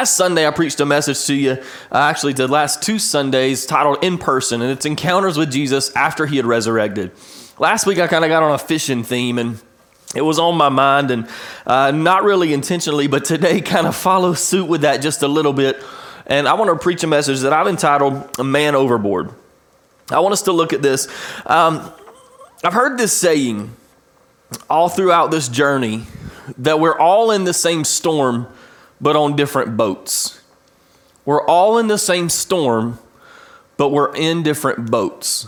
Last Sunday, I preached a message to you. I actually did last two Sundays titled In Person, and it's Encounters with Jesus after he had resurrected. Last week, I kind of got on a fishing theme, and it was on my mind, and uh, not really intentionally, but today kind of follows suit with that just a little bit. And I want to preach a message that I've entitled A Man Overboard. I want us to look at this. Um, I've heard this saying all throughout this journey that we're all in the same storm but on different boats. We're all in the same storm, but we're in different boats.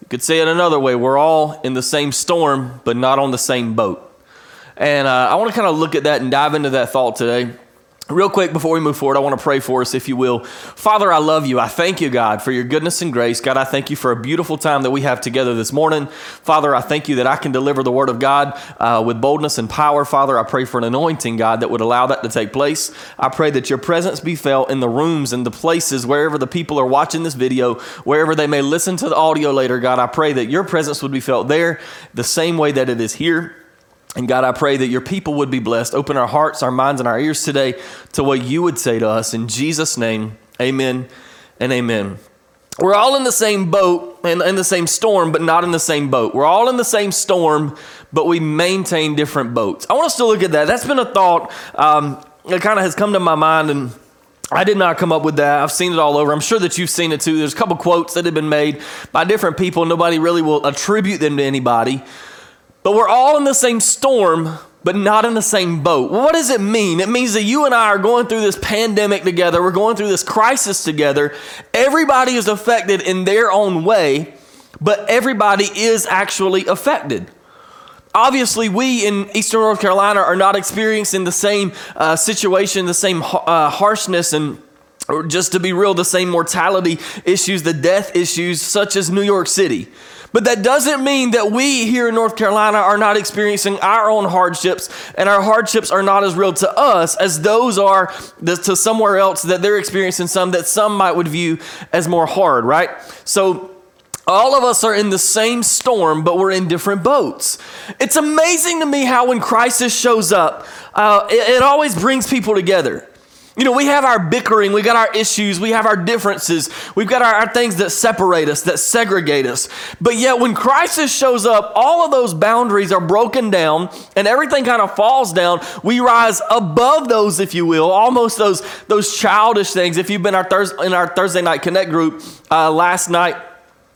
You could say it another way we're all in the same storm, but not on the same boat. And uh, I want to kind of look at that and dive into that thought today. Real quick before we move forward, I want to pray for us, if you will. Father, I love you. I thank you, God, for your goodness and grace. God, I thank you for a beautiful time that we have together this morning. Father, I thank you that I can deliver the word of God uh, with boldness and power. Father, I pray for an anointing, God, that would allow that to take place. I pray that your presence be felt in the rooms and the places wherever the people are watching this video, wherever they may listen to the audio later. God, I pray that your presence would be felt there the same way that it is here. And God, I pray that your people would be blessed. Open our hearts, our minds, and our ears today to what you would say to us. In Jesus' name, amen and amen. We're all in the same boat and in the same storm, but not in the same boat. We're all in the same storm, but we maintain different boats. I want us to look at that. That's been a thought um, that kind of has come to my mind, and I did not come up with that. I've seen it all over. I'm sure that you've seen it too. There's a couple quotes that have been made by different people. Nobody really will attribute them to anybody. But we're all in the same storm, but not in the same boat. What does it mean? It means that you and I are going through this pandemic together. We're going through this crisis together. Everybody is affected in their own way, but everybody is actually affected. Obviously, we in Eastern North Carolina are not experiencing the same uh, situation, the same uh, harshness and or just to be real, the same mortality issues, the death issues, such as New York City. But that doesn't mean that we here in North Carolina are not experiencing our own hardships, and our hardships are not as real to us as those are to somewhere else that they're experiencing some that some might would view as more hard, right? So all of us are in the same storm, but we're in different boats. It's amazing to me how when crisis shows up, uh, it, it always brings people together. You know, we have our bickering, we got our issues, we have our differences, we've got our, our, things that separate us, that segregate us. But yet, when crisis shows up, all of those boundaries are broken down and everything kind of falls down. We rise above those, if you will, almost those, those childish things. If you've been our Thurs- in our Thursday night connect group uh, last night,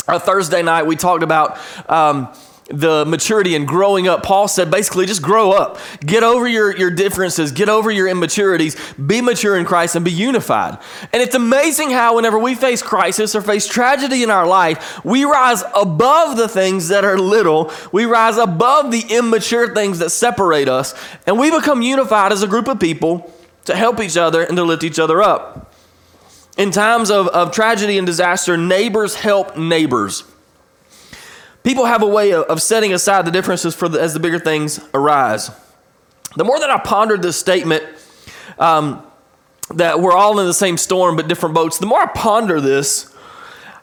or Thursday night, we talked about. Um, the maturity and growing up, Paul said basically just grow up. Get over your, your differences, get over your immaturities, be mature in Christ, and be unified. And it's amazing how, whenever we face crisis or face tragedy in our life, we rise above the things that are little, we rise above the immature things that separate us, and we become unified as a group of people to help each other and to lift each other up. In times of, of tragedy and disaster, neighbors help neighbors. People have a way of, setting aside the differences for the, as the bigger things arise. The more that I pondered this statement, um, that we're all in the same storm but different boats, the more I ponder this,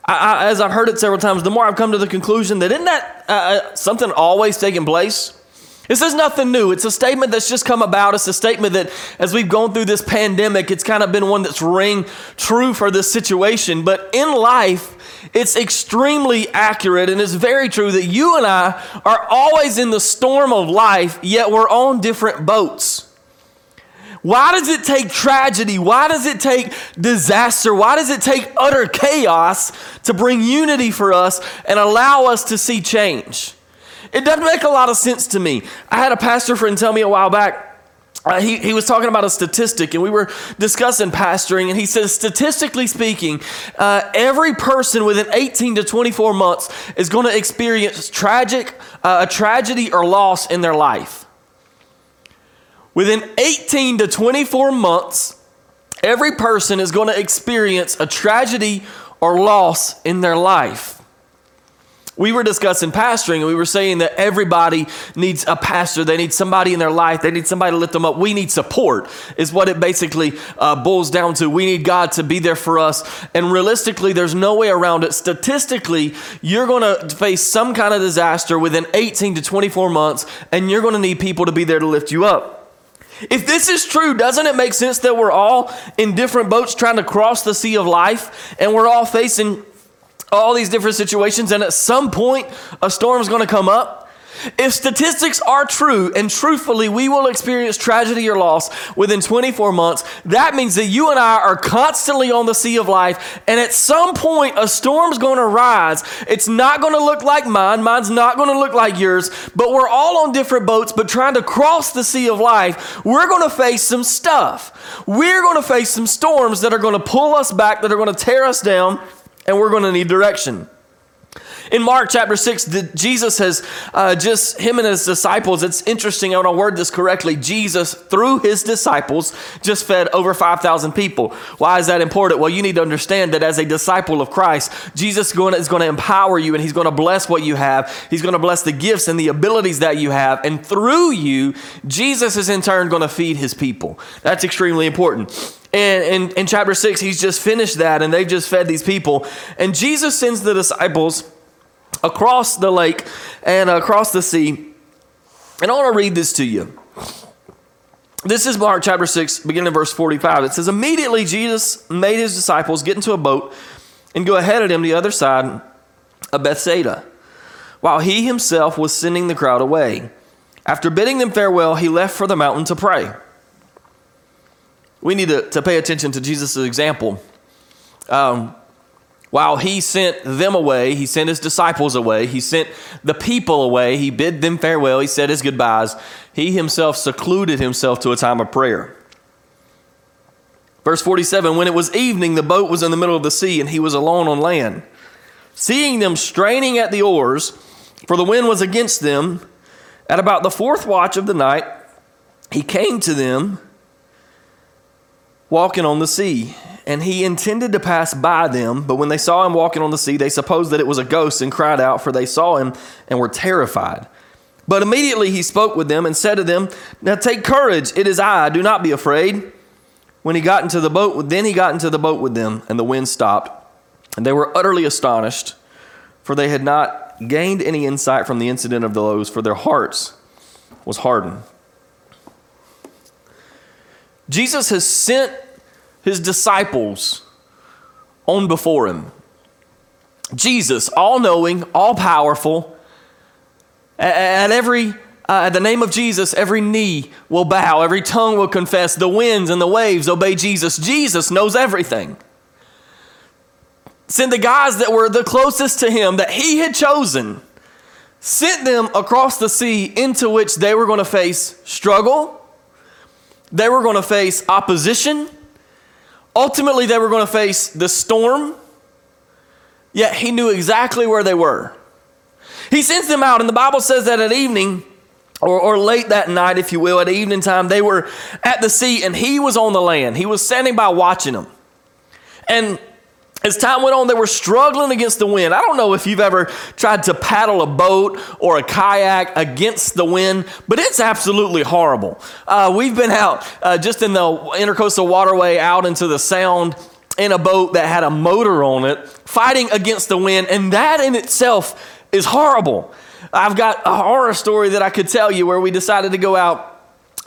I, I, as I've heard it several times, the more I've come to the conclusion that isn't that uh, uh, something always taking place? This is nothing new. It's a statement that's just come about. It's a statement that as we've gone through this pandemic, it's kind of been one that's ring true for this situation. But in life, it's extremely accurate and it's very true that you and I are always in the storm of life, yet we're on different boats. Why does it take tragedy? Why does it take disaster? Why does it take utter chaos to bring unity for us and allow us to see change? It doesn't make a lot of sense to me. I had a pastor friend tell me a while back uh, he, he was talking about a statistic, and we were discussing pastoring, and he says, statistically speaking, uh, every person within 18 to 24 months is going to experience tragic, uh, a tragedy or loss in their life. Within 18 to 24 months, every person is going to experience a tragedy or loss in their life. We were discussing pastoring and we were saying that everybody needs a pastor. They need somebody in their life. They need somebody to lift them up. We need support, is what it basically uh, boils down to. We need God to be there for us. And realistically, there's no way around it. Statistically, you're going to face some kind of disaster within 18 to 24 months, and you're going to need people to be there to lift you up. If this is true, doesn't it make sense that we're all in different boats trying to cross the sea of life and we're all facing all these different situations, and at some point, a storm is going to come up. If statistics are true, and truthfully, we will experience tragedy or loss within 24 months, that means that you and I are constantly on the sea of life, and at some point, a storm's to rise. It's not to look like mine, mine's not to look like yours, but we're all on different boats, but trying to cross the sea of life, we're to face some stuff. We're to face some storms that are to pull us back, that are to tear us down and we're going to need direction. In Mark chapter 6, the, Jesus has uh, just, him and his disciples, it's interesting, I want to word this correctly. Jesus, through his disciples, just fed over 5,000 people. Why is that important? Well, you need to understand that as a disciple of Christ, Jesus is going, is going to empower you and he's going to bless what you have. He's going to bless the gifts and the abilities that you have. And through you, Jesus is in turn going to feed his people. That's extremely important. And in, chapter 6, he's just finished that and they've just fed these people. And Jesus sends the disciples across the lake and across the sea. And I want to read this to you. This is Mark chapter 6, beginning in verse 45. It says, Immediately Jesus made his disciples get into a boat and go ahead of him to the other side of Bethsaida, while he himself was sending the crowd away. After bidding them farewell, he left for the mountain to pray we need to, to pay attention to Jesus' example. Um, while he sent them away, he sent his disciples away, he sent the people away, he bid them farewell, he said his goodbyes, he himself secluded himself to a time of prayer. Verse 47 When it was evening, the boat was in the middle of the sea, and he was alone on land. Seeing them straining at the oars, for the wind was against them, at about the fourth watch of the night, he came to them walking on the sea. And he intended to pass by them, but when they saw him walking on the sea, they supposed that it was a ghost and cried out, for they saw him and were terrified. But immediately he spoke with them and said to them, Now take courage, it is I, do not be afraid. When he got into the boat, then he got into the boat with them, and the wind stopped. And they were utterly astonished, for they had not gained any insight from the incident of the loaves, for their hearts was hardened. Jesus has sent his disciples on before him. Jesus, all knowing, all powerful, at every uh, at the name of Jesus, every knee will bow, every tongue will confess, the winds and the waves obey Jesus. Jesus knows everything. Sent the guys that were the closest to him that he had chosen, sent them across the sea into which they were going to face struggle, they were going to face opposition. Ultimately, they were going to face the storm. Yet he knew exactly where they were. He sends them out, and the Bible says that at evening, or, or late that night, if you will, at evening time, they were at the sea and he was on the land. He was standing by watching them. And as time went on, they were struggling against the wind. I don't know if you've ever tried to paddle a boat or a kayak against the wind, but it's absolutely horrible. Uh, we've been out uh, just in the intercoastal waterway out into the sound in a boat that had a motor on it, fighting against the wind, and that in itself is horrible. I've got a horror story that I could tell you where we decided to go out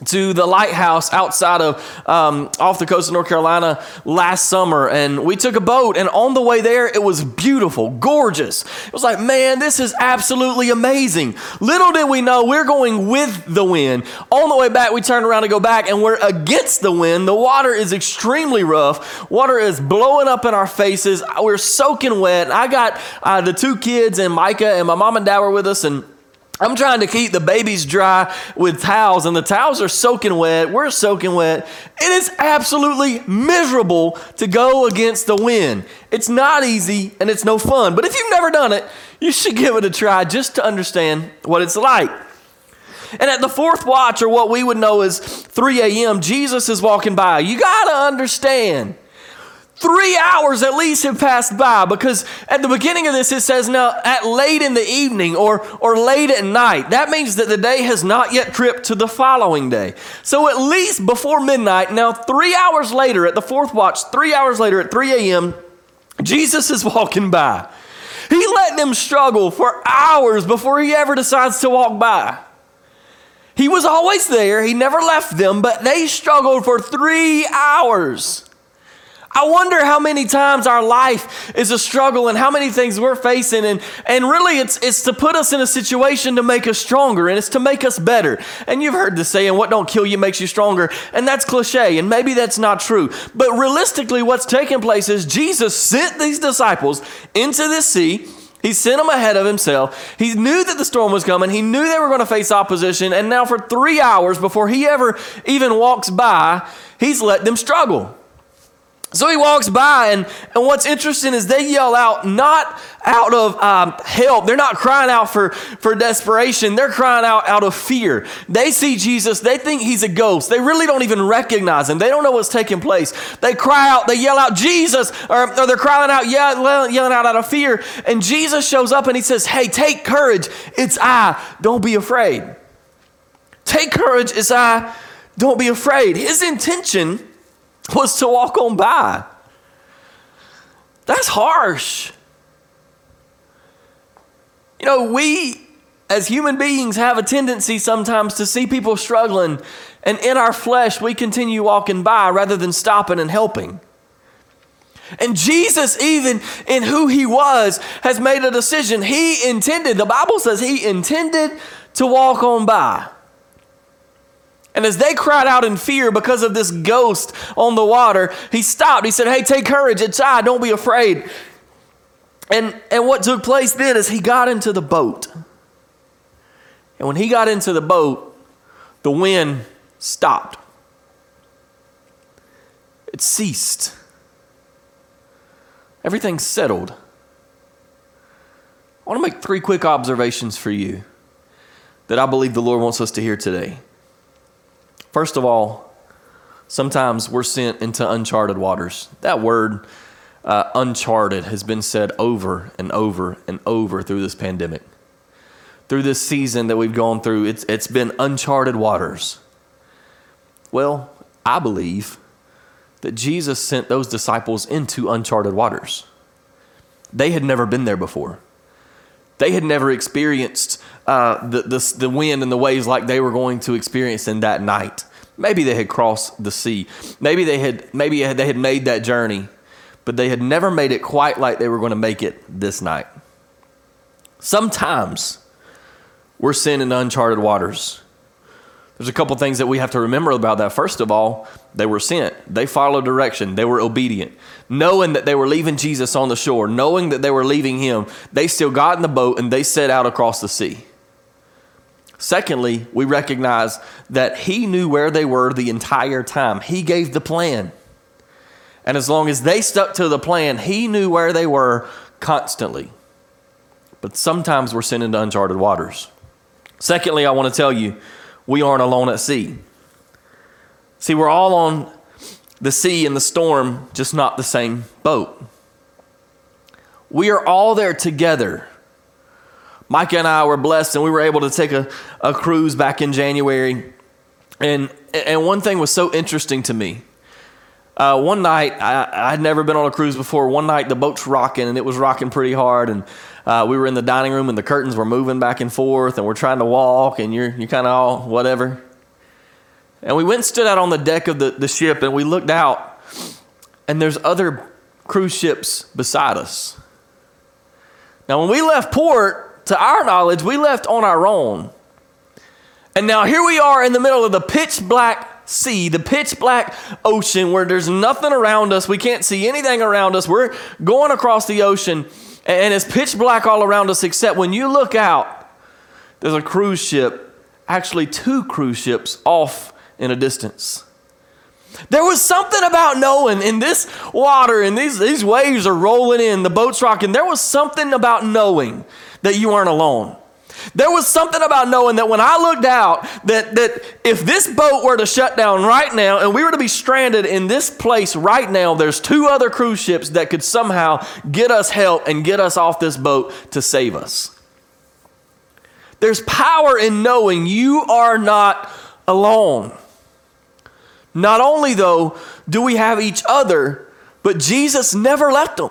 to the lighthouse outside of um, off the coast of North Carolina last summer, and we took a boat. And on the way there, it was beautiful, gorgeous. It was like, man, this is absolutely amazing. Little did we know we're going with the wind. On the way back, we turned around to go back, and we're against the wind. The water is extremely rough. Water is blowing up in our faces. We're soaking wet. I got uh, the two kids and Micah, and my mom and dad were with us, and I'm trying to keep the babies dry with towels, and the towels are soaking wet. We're soaking wet. It is absolutely miserable to go against the wind. It's not easy and it's no fun. But if you've never done it, you should give it a try just to understand what it's like. And at the fourth watch, or what we would know as 3 a.m., Jesus is walking by. You got to understand. Three hours at least have passed by because at the beginning of this it says now at late in the evening or, or late at night. That means that the day has not yet tripped to the following day. So at least before midnight, now three hours later at the fourth watch, three hours later at 3 a.m., Jesus is walking by. He let them struggle for hours before he ever decides to walk by. He was always there, he never left them, but they struggled for three hours. I wonder how many times our life is a struggle and how many things we're facing. And, and really, it's, it's to put us in a situation to make us stronger and it's to make us better. And you've heard the saying, what don't kill you makes you stronger. And that's cliche. And maybe that's not true. But realistically, what's taking place is Jesus sent these disciples into this sea. He sent them ahead of himself. He knew that the storm was coming. He knew they were going to face opposition. And now, for three hours before he ever even walks by, he's let them struggle. So he walks by, and, and what's interesting is they yell out not out of um, help. They're not crying out for, for desperation. They're crying out out of fear. They see Jesus, they think he's a ghost. They really don't even recognize him. They don't know what's taking place. They cry out, they yell out, Jesus, or, or they're crying out, yell, yelling out out of fear. And Jesus shows up and he says, Hey, take courage. It's I. Don't be afraid. Take courage. It's I. Don't be afraid. His intention was to walk on by. That's harsh. You know, we as human beings have a tendency sometimes to see people struggling, and in our flesh, we continue walking by rather than stopping and helping. And Jesus, even in who he was, has made a decision. He intended, the Bible says he intended to walk on by. And as they cried out in fear because of this ghost on the water, he stopped. He said, Hey, take courage. It's I. Don't be afraid. And, and what took place then is he got into the boat. And when he got into the boat, the wind stopped, it ceased. Everything settled. I want to make three quick observations for you that I believe the Lord wants us to hear today. First of all, sometimes we're sent into uncharted waters. That word, uh, uncharted, has been said over and over and over through this pandemic. Through this season that we've gone through, it's, it's been uncharted waters. Well, I believe that Jesus sent those disciples into uncharted waters. They had never been there before. They had never experienced uh, the, the, the wind and the waves like they were going to experience in that night. Maybe they had crossed the sea. Maybe they had maybe they had made that journey, but they had never made it quite like they were going to make it this night. Sometimes we're sent into uncharted waters. There's a couple things that we have to remember about that. First of all, they were sent. They followed direction. They were obedient. Knowing that they were leaving Jesus on the shore, knowing that they were leaving him, they still got in the boat and they set out across the sea. Secondly, we recognize that he knew where they were the entire time. He gave the plan. And as long as they stuck to the plan, he knew where they were constantly. But sometimes we're sent into uncharted waters. Secondly, I want to tell you, we aren't alone at sea. See, we're all on the sea in the storm, just not the same boat. We are all there together Micah and I were blessed and we were able to take a, a cruise back in January. And, and one thing was so interesting to me. Uh, one night, I, I'd never been on a cruise before. One night, the boat's rocking and it was rocking pretty hard. And uh, we were in the dining room and the curtains were moving back and forth and we're trying to walk and you're, you're kind of all whatever. And we went and stood out on the deck of the, the ship and we looked out and there's other cruise ships beside us. Now, when we left port, to our knowledge, we left on our own. And now here we are in the middle of the pitch black sea, the pitch black ocean where there's nothing around us. We can't see anything around us. We're going across the ocean and it's pitch black all around us, except when you look out, there's a cruise ship, actually, two cruise ships off in a distance. There was something about knowing in this water and these, these waves are rolling in, the boat's rocking. There was something about knowing that you aren't alone. There was something about knowing that when I looked out, that, that if this boat were to shut down right now and we were to be stranded in this place right now, there's two other cruise ships that could somehow get us help and get us off this boat to save us. There's power in knowing you are not alone. Not only, though, do we have each other, but Jesus never left them.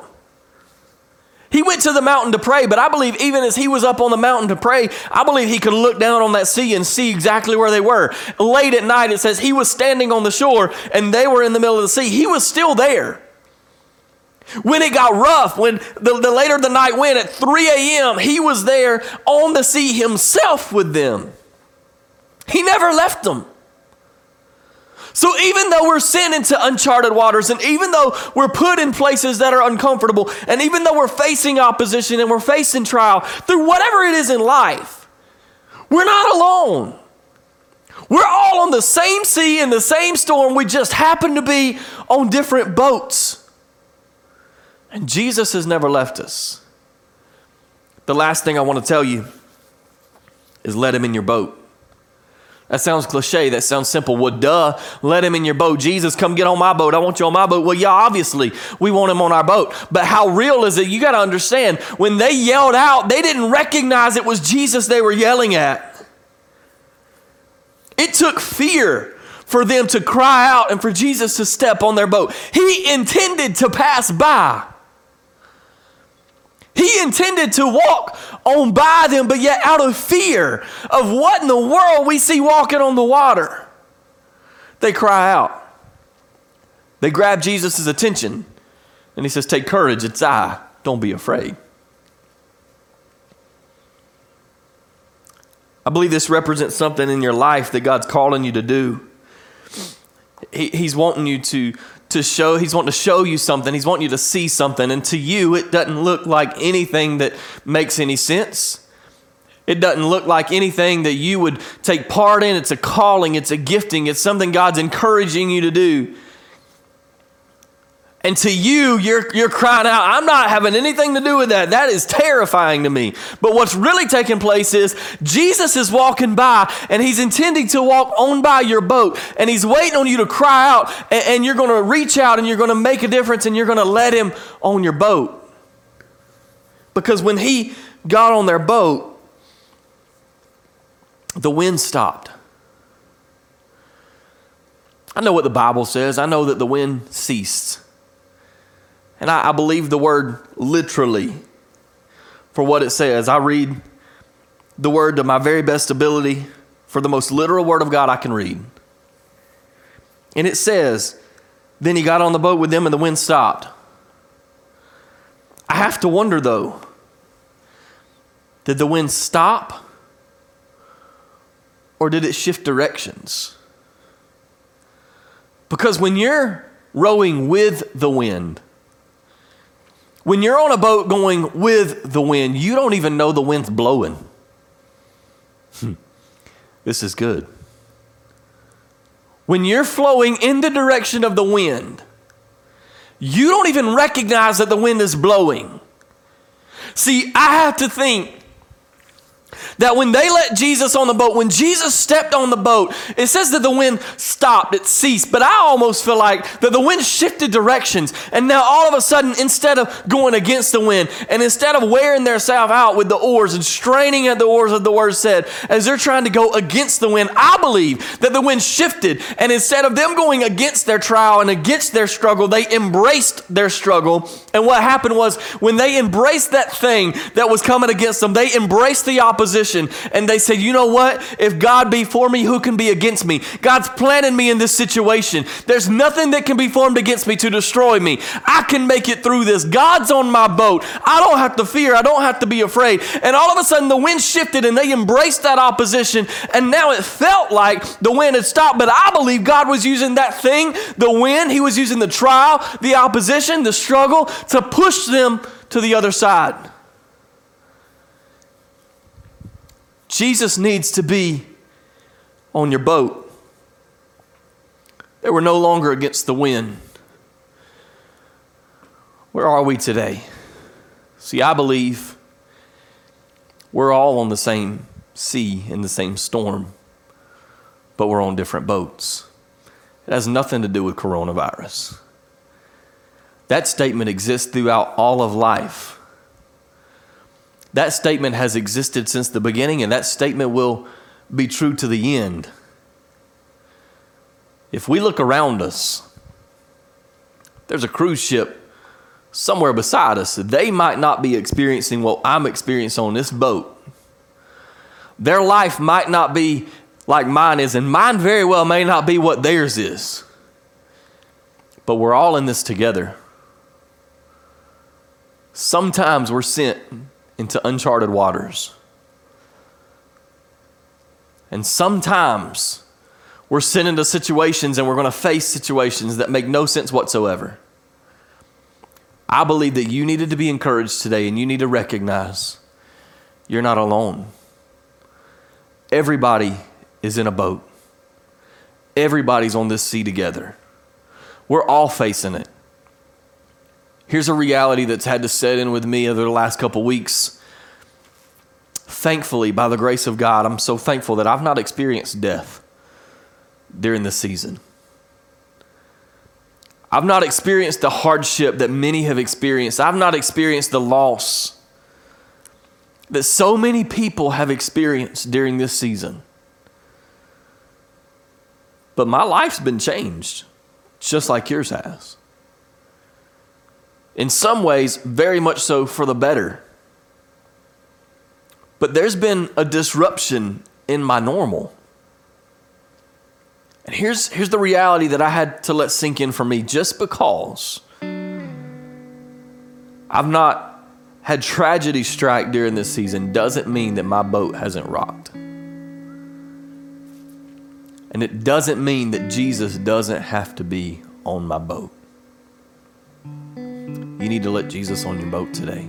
He went to the mountain to pray, but I believe even as he was up on the mountain to pray, I believe he could look down on that sea and see exactly where they were. Late at night, it says he was standing on the shore and they were in the middle of the sea. He was still there. When it got rough, when the, the later the night went at 3 a.m., he was there on the sea himself with them. He never left them. So even though we're sent into uncharted waters, and even though we're put in places that are uncomfortable, and even though we're facing opposition and we're facing trial, through whatever it is in life, we're not alone. We're all on the same sea in the same storm. We just happen to be on different boats. And Jesus has never left us. The last thing I want to tell you is let him in your boat. That sounds cliche. That sounds simple. Well, duh, let him in your boat. Jesus, come get on my boat. I want you on my boat. Well, yeah, obviously, we want him on our boat. But how real is it? You got to understand, when they yelled out, they didn't recognize it was Jesus they were yelling at. It took fear for them to cry out and for Jesus to step on their boat. He intended to pass by. He intended to walk on by them, but yet out of fear of what in the world we see walking on the water, they cry out. They grab Jesus' attention, and he says, Take courage, it's I. Don't be afraid. I believe this represents something in your life that God's calling you to do. He, he's wanting you to to show he's wanting to show you something. He's wanting you to see something. And to you it doesn't look like anything that makes any sense. It doesn't look like anything that you would take part in. It's a calling. It's a gifting. It's something god's encouraging you to do and to you, you're, you're crying out, I'm not having anything to do with that. That is terrifying to me. But what's really taking place is Jesus is walking by and he's intending to walk on by your boat and he's waiting on you to cry out and, and you're going to reach out and you're going to make a difference and you're going to let him on your boat. Because when he got on their boat, the wind stopped. I know what the Bible says. I know that the wind ceased. And I, I believe the word literally for what it says. I read the word to my very best ability for the most literal word of God I can read. And it says, Then he got on the boat with them and the wind stopped. I have to wonder though, did the wind stop or did it shift directions? Because when you're rowing with the wind, when you're on a boat going with the wind, you don't even know the wind's blowing. Hmm. This is good. When you're flowing in the direction of the wind, you don't even recognize that the wind is blowing. See, I have to think that when they let Jesus on the boat, when Jesus stepped on the boat, it says that the wind stopped, it ceased. But I almost feel like that the wind shifted directions. And now all of a sudden, instead of going against the wind, and instead of wearing themselves out with the oars and straining at the oars, as the word said, as they're trying to go against the wind, I believe that the wind shifted. And instead of them going against their trial and against their struggle, they embraced their struggle. And what happened was when they embraced that thing that was coming against them, they embraced the opposition and they said, You know what? If God be for me, who can be against me? God's planted me in this situation. There's nothing that can be formed against me to destroy me. I can make it through this. God's on my boat. I don't have to fear. I don't have to be afraid. And all of a sudden, the wind shifted and they embraced that opposition. And now it felt like the wind had stopped. But I believe God was using that thing, the wind, He was using the trial, the opposition, the struggle to push them to the other side. Jesus needs to be on your boat. They were no longer against the wind. Where are we today? See, I believe We're all on the same sea in the same storm, but we're on different boats. It has nothing to do with coronavirus. That statement exists throughout all of life. That statement has existed since the beginning, and that statement will be true to the end. If we look around us, there's a cruise ship somewhere beside us. They might not be experiencing what I'm experiencing on this boat. Their life might not be like mine is, and mine very well may not be what theirs is. But we're all in this together. Sometimes we're sent into uncharted waters. And sometimes we're sent into situations and we're going to face situations that make no sense whatsoever. I believe that you needed to be encouraged today and you need to recognize you're not alone. Everybody is in a boat, everybody's on this sea together. We're all facing it. Here's a reality that's had to set in with me over the last couple weeks. Thankfully, by the grace of God, I'm so thankful that I've not experienced death during this season. I've not experienced the hardship that many have experienced. I've not experienced the loss that so many people have experienced during this season. But my life's been changed, just like yours has. In some ways, very much so for the better. But there's been a disruption in my normal. And here's, here's the reality that I had to let sink in for me just because I've not had tragedy strike during this season doesn't mean that my boat hasn't rocked. And it doesn't mean that Jesus doesn't have to be on my boat. You need to let Jesus on your boat today.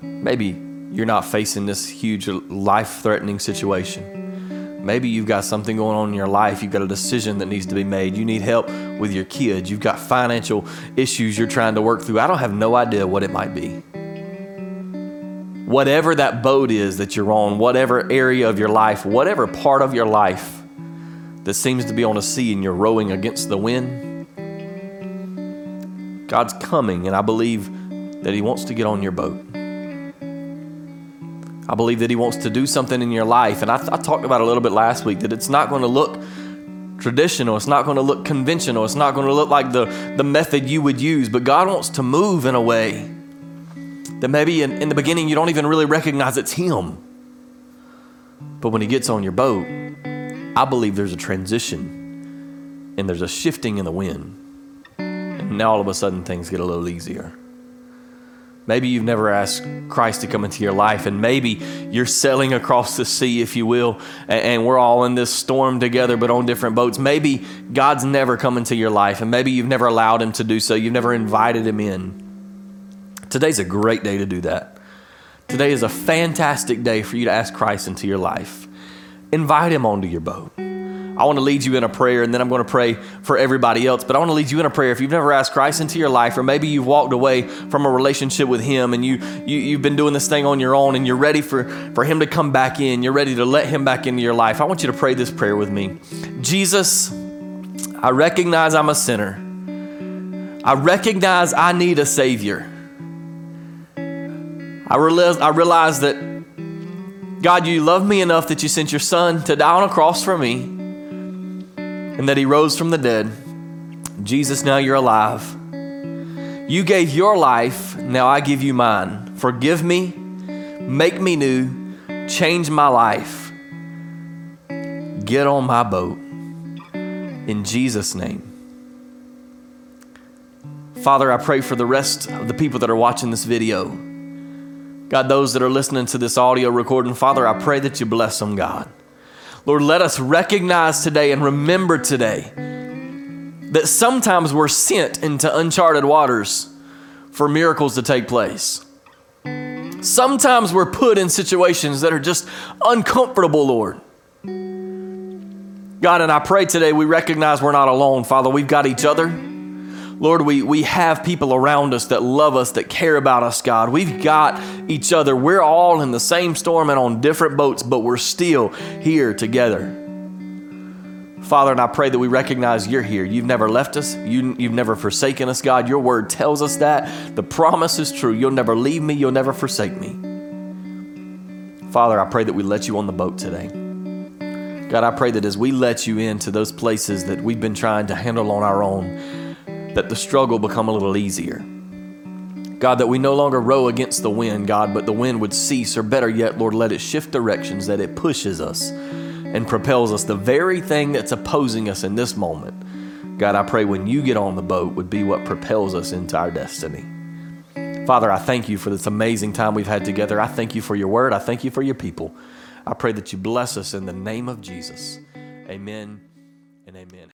Maybe you're not facing this huge life threatening situation. Maybe you've got something going on in your life. You've got a decision that needs to be made. You need help with your kids. You've got financial issues you're trying to work through. I don't have no idea what it might be. Whatever that boat is that you're on, whatever area of your life, whatever part of your life that seems to be on a sea and you're rowing against the wind, God's coming, and I believe that He wants to get on your boat. I believe that He wants to do something in your life. And I, I talked about a little bit last week that it's not going to look traditional, it's not going to look conventional, it's not going to look like the, the method you would use, but God wants to move in a way that maybe in, in the beginning you don't even really recognize it's Him. But when He gets on your boat, I believe there's a transition and there's a shifting in the wind. Now all of a sudden things get a little easier. Maybe you've never asked Christ to come into your life, and maybe you're sailing across the sea, if you will, and we're all in this storm together, but on different boats. Maybe God's never come into your life, and maybe you've never allowed Him to do so. You've never invited Him in. Today's a great day to do that. Today is a fantastic day for you to ask Christ into your life. Invite Him onto your boat. I want to lead you in a prayer, and then I'm going to pray for everybody else. But I want to lead you in a prayer. If you've never asked Christ into your life, or maybe you've walked away from a relationship with Him and you, you, you've been doing this thing on your own and you're ready for, for Him to come back in, you're ready to let Him back into your life, I want you to pray this prayer with me. Jesus, I recognize I'm a sinner. I recognize I need a Savior. I realize, I realize that God, you love me enough that you sent your son to die on a cross for me and that he rose from the dead. Jesus, now you're alive. You gave your life, now I give you mine. Forgive me, make me new, change my life. Get on my boat. In Jesus' name. Father, I pray for the rest of the people that are watching this video. God, those that are listening to this audio recording, Father, I pray that you bless them, God. Lord, let us recognize today and remember today that sometimes we're sent into uncharted waters for miracles to take place. Sometimes we're put in situations that are just uncomfortable, Lord. God, and I pray today we recognize we're not alone. Father, we've got each other. Lord, we, we have people around us that love us, that care about us, God. We've got each other. We're all in the same storm and on different boats, but we're still here together. Father, and I pray that we recognize you're here. You've never left us, you, you've never forsaken us, God. Your word tells us that. The promise is true. You'll never leave me, you'll never forsake me. Father, I pray that we let you on the boat today. God, I pray that as we let you into those places that we've been trying to handle on our own, that the struggle become a little easier. God, that we no longer row against the wind, God, but the wind would cease, or better yet, Lord, let it shift directions, that it pushes us and propels us. The very thing that's opposing us in this moment, God, I pray when you get on the boat would be what propels us into our destiny. Father, I thank you for this amazing time we've had together. I thank you for your word. I thank you for your people. I pray that you bless us in the name of Jesus. Amen and amen.